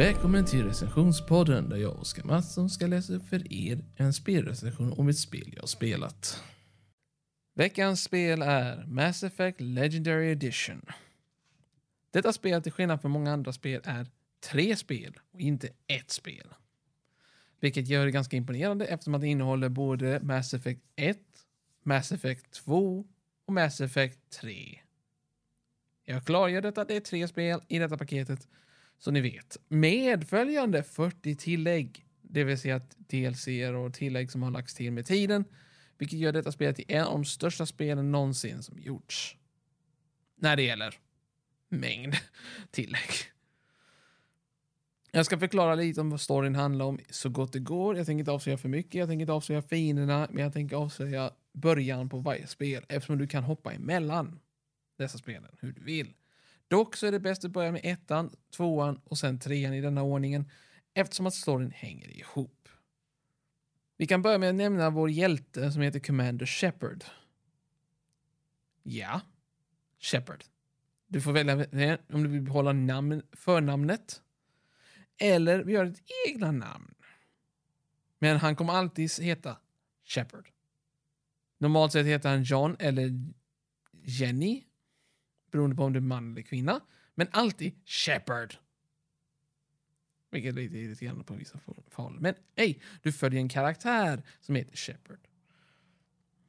Välkommen till recensionspodden där jag, Oskar Mattsson, ska läsa upp för er en spelrecension om ett spel jag spelat. Veckans spel är Mass Effect Legendary Edition. Detta spel, till skillnad från många andra spel, är tre spel och inte ett spel. Vilket gör det ganska imponerande eftersom att det innehåller både Mass Effect 1, Mass Effect 2 och Mass Effect 3. Jag klargör detta, det är tre spel i detta paketet så ni vet. Medföljande 40 tillägg, det vill säga att DLC och tillägg som har lagts till med tiden, vilket gör detta spelet till en av de största spelen någonsin som gjorts. När det gäller mängd tillägg. Jag ska förklara lite om vad storyn handlar om så gott det går. Jag tänker inte avslöja för mycket, jag tänker inte avslöja fienderna, men jag tänker avslöja början på varje spel eftersom du kan hoppa emellan dessa spelen hur du vill. Dock så är det bäst att börja med ettan, tvåan och sen trean i denna ordningen eftersom att storyn hänger ihop. Vi kan börja med att nämna vår hjälte som heter Commander Shepard. Ja, Shepard. Du får välja om du vill behålla namn, förnamnet eller vi gör ett egna namn. Men han kommer alltid heta Shepard. Normalt sett heter han John eller Jenny beroende på om du är man eller kvinna. Men alltid Shepard. Vilket är lite irriterande på vissa fall. Men hej, du följer en karaktär som heter Shepard.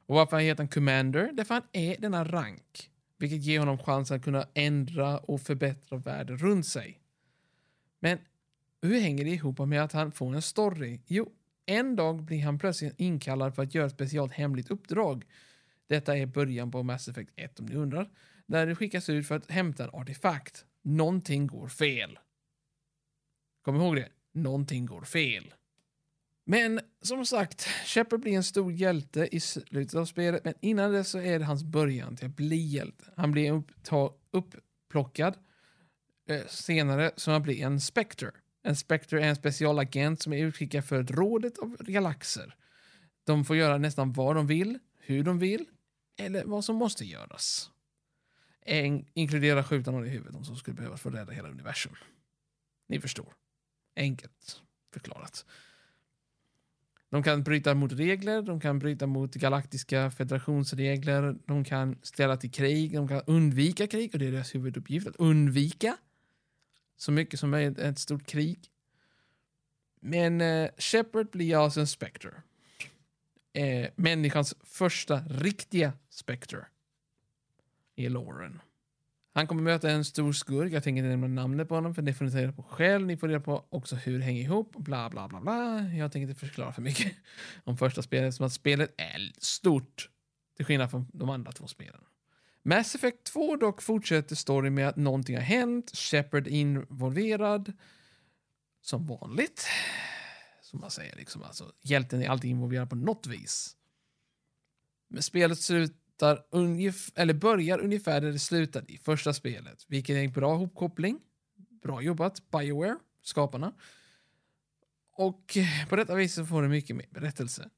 Och varför han heter han Commander? Därför han är denna rank. Vilket ger honom chansen att kunna ändra och förbättra världen runt sig. Men hur hänger det ihop med att han får en story? Jo, en dag blir han plötsligt inkallad för att göra ett speciellt hemligt uppdrag. Detta är början på Mass Effect 1 om ni undrar när du skickas ut för att hämta en artefakt. Någonting går fel. Kom ihåg det. Någonting går fel. Men som sagt, Shepard blir en stor hjälte i slutet av spelet, men innan det så är det hans början till att bli hjälte. Han blir uppta, upplockad eh, senare som han blir en Spectre. En Spectre är en specialagent som är utskickad för rådet av galaxer. De får göra nästan vad de vill, hur de vill, eller vad som måste göras inkludera skjuta någon i huvudet om som skulle behövas för att rädda hela universum. Ni förstår. Enkelt förklarat. De kan bryta mot regler, de kan bryta mot galaktiska federationsregler, de kan ställa till krig, de kan undvika krig och det är deras huvuduppgift att undvika så mycket som möjligt ett stort krig. Men eh, Shepard blir alltså en Spectre. Eh, människans första riktiga Spectre i Lauren. Han kommer möta en stor skurk, jag tänker inte nämna namnet på honom för det får ni ta reda på själv. Ni får reda på också hur det hänger ihop bla bla bla bla. Jag tänker inte förklara för mycket om första spelet som att spelet är stort till skillnad från de andra två spelen. Mass Effect 2 dock fortsätter storyn med att någonting har hänt, Shepard involverad som vanligt. Som man säger, liksom, alltså, hjälten är alltid involverad på något vis. Men spelet ser ut slutar ungef eller börjar ungefär där det slutade i första spelet, vilket är en bra hopkoppling. Bra jobbat, Bioware, skaparna. Och eh, på detta vis så får du mycket mer berättelse.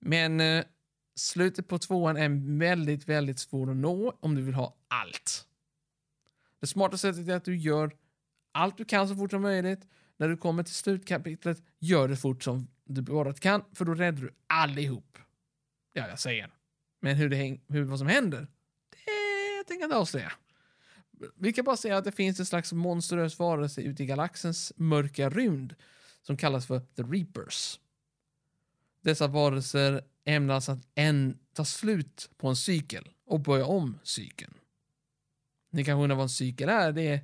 Men eh, slutet på tvåan är väldigt, väldigt svår att nå om du vill ha allt. Det smarta sättet är att du gör allt du kan så fort som möjligt. När du kommer till slutkapitlet, gör det fort som du bara kan, för då räddar du allihop. Ja, jag säger. Men hur det häng, hur, vad som händer, det tänker jag inte avslöja. Vi kan bara säga att det finns en slags monstruös varelse ute i galaxens mörka rymd som kallas för The Reapers. Dessa varelser ämnas att en, ta slut på en cykel och börja om cykeln. Ni kanske undrar vad en cykel är? Det är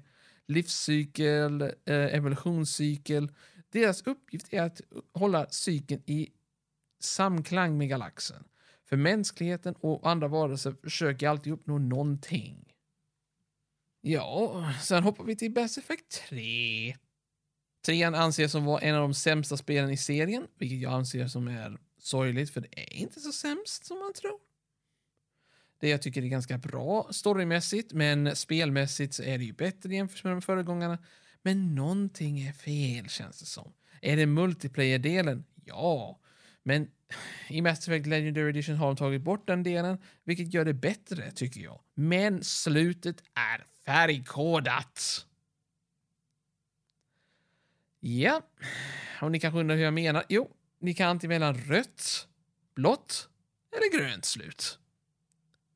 livscykel, eh, evolutionscykel. Deras uppgift är att hålla cykeln i samklang med galaxen. För mänskligheten och andra varelser försöker alltid uppnå någonting. Ja, sen hoppar vi till Bass Effect 3. Trean anses som var en av de sämsta spelen i serien, vilket jag anser som är sorgligt, för det är inte så sämst som man tror. Det jag tycker är ganska bra storymässigt, men spelmässigt så är det ju bättre jämfört med de föregångarna. Men någonting är fel känns det som. Är det multiplayer-delen? Ja, men i Mass Effect Legendary Edition har de tagit bort den delen, vilket gör det bättre tycker jag. Men slutet är färgkodat. Ja, och ni kanske undrar hur jag menar. Jo, ni kan antingen välja rött, blått eller grönt slut.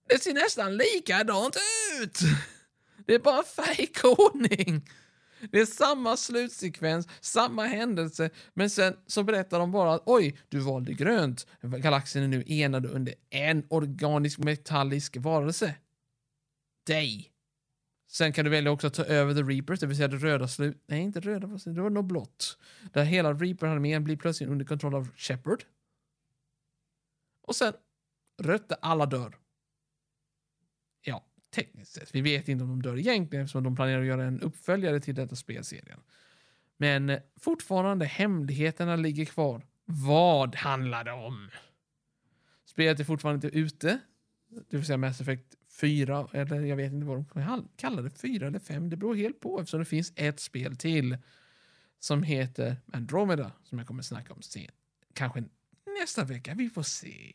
Det ser nästan likadant ut! Det är bara färgkodning. Det är samma slutsekvens, samma händelse, men sen så berättar de bara att oj, du valde grönt. Galaxen är nu enad under en organisk metallisk varelse. Dig. Sen kan du välja också att ta över The Reapers, det vill säga det röda slut... Nej, inte röda, det var nog blått. Där hela Reaper-armén blir plötsligt under kontroll av Shepard. Och sen rött där alla dör. Tekniskt sett. Vi vet inte om de dör egentligen eftersom de planerar att göra en uppföljare till detta spelserien. Men eh, fortfarande, hemligheterna ligger kvar. Vad handlar det om? Spelet är fortfarande inte ute. Det vill säga Mass Effect 4, eller jag vet inte vad de kallar det, 4 eller 5. Det beror helt på eftersom det finns ett spel till som heter Andromeda som jag kommer snacka om sen. Kanske nästa vecka, vi får se.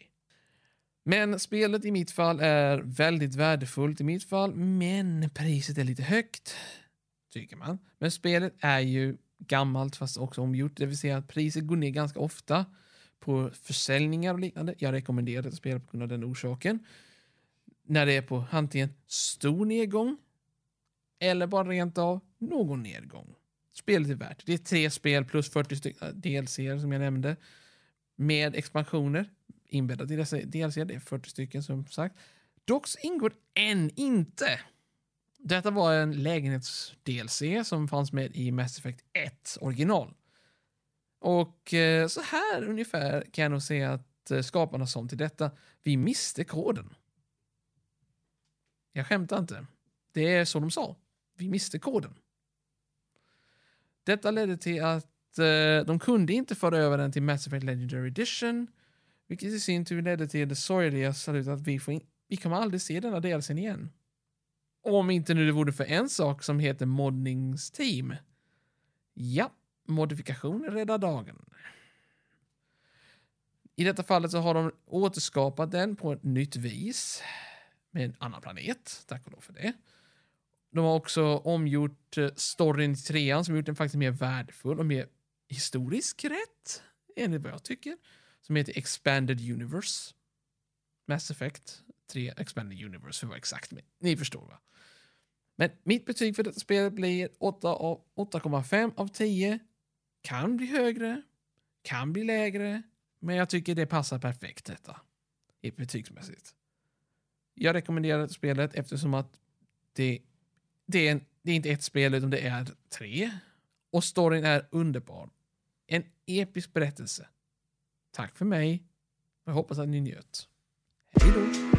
Men spelet i mitt fall är väldigt värdefullt i mitt fall, men priset är lite högt, tycker man. Men spelet är ju gammalt fast också omgjort, det vill säga att priset går ner ganska ofta på försäljningar och liknande. Jag rekommenderar att spela på grund av den orsaken. När det är på antingen stor nedgång eller bara rent av någon nedgång. Spelet är värt. Det är tre spel plus 40 stycken äh, DLC som jag nämnde med expansioner inbäddat i dessa DLC. Det är alltså 40 stycken som sagt. Dock ingår än inte. Detta var en lägenhets-DLC som fanns med i Mass Effect 1 original. Och eh, så här ungefär kan jag nog säga att eh, skaparna sa till detta. Vi miste koden. Jag skämtar inte. Det är så de sa. Vi miste koden. Detta ledde till att eh, de kunde inte föra över den till Mass Effect Legendary Edition vilket i sin tur ledde till det sorgliga slutet att vi, får in, vi kommer aldrig se denna delsen igen. Om inte nu det vore för en sak som heter moddningsteam. Ja, modifikationer räddar dagen. I detta fallet så har de återskapat den på ett nytt vis med en annan planet. Tack och lov för det. De har också omgjort eh, storyn i trean som gjort den faktiskt mer värdefull och mer historisk rätt, enligt vad jag tycker som heter Expanded Universe. Mass Effect 3 Expanded Universe för att vara exakt. Med. Ni förstår va? Men mitt betyg för detta spelet blir 8,5 av 10. Kan bli högre, kan bli lägre, men jag tycker det passar perfekt detta. Betygsmässigt. Jag rekommenderar spelet eftersom att det, det, är en, det är inte ett spel utan det är tre. Och storyn är underbar. En episk berättelse. Tack för mig. Jag hoppas att ni njöt. Hej då!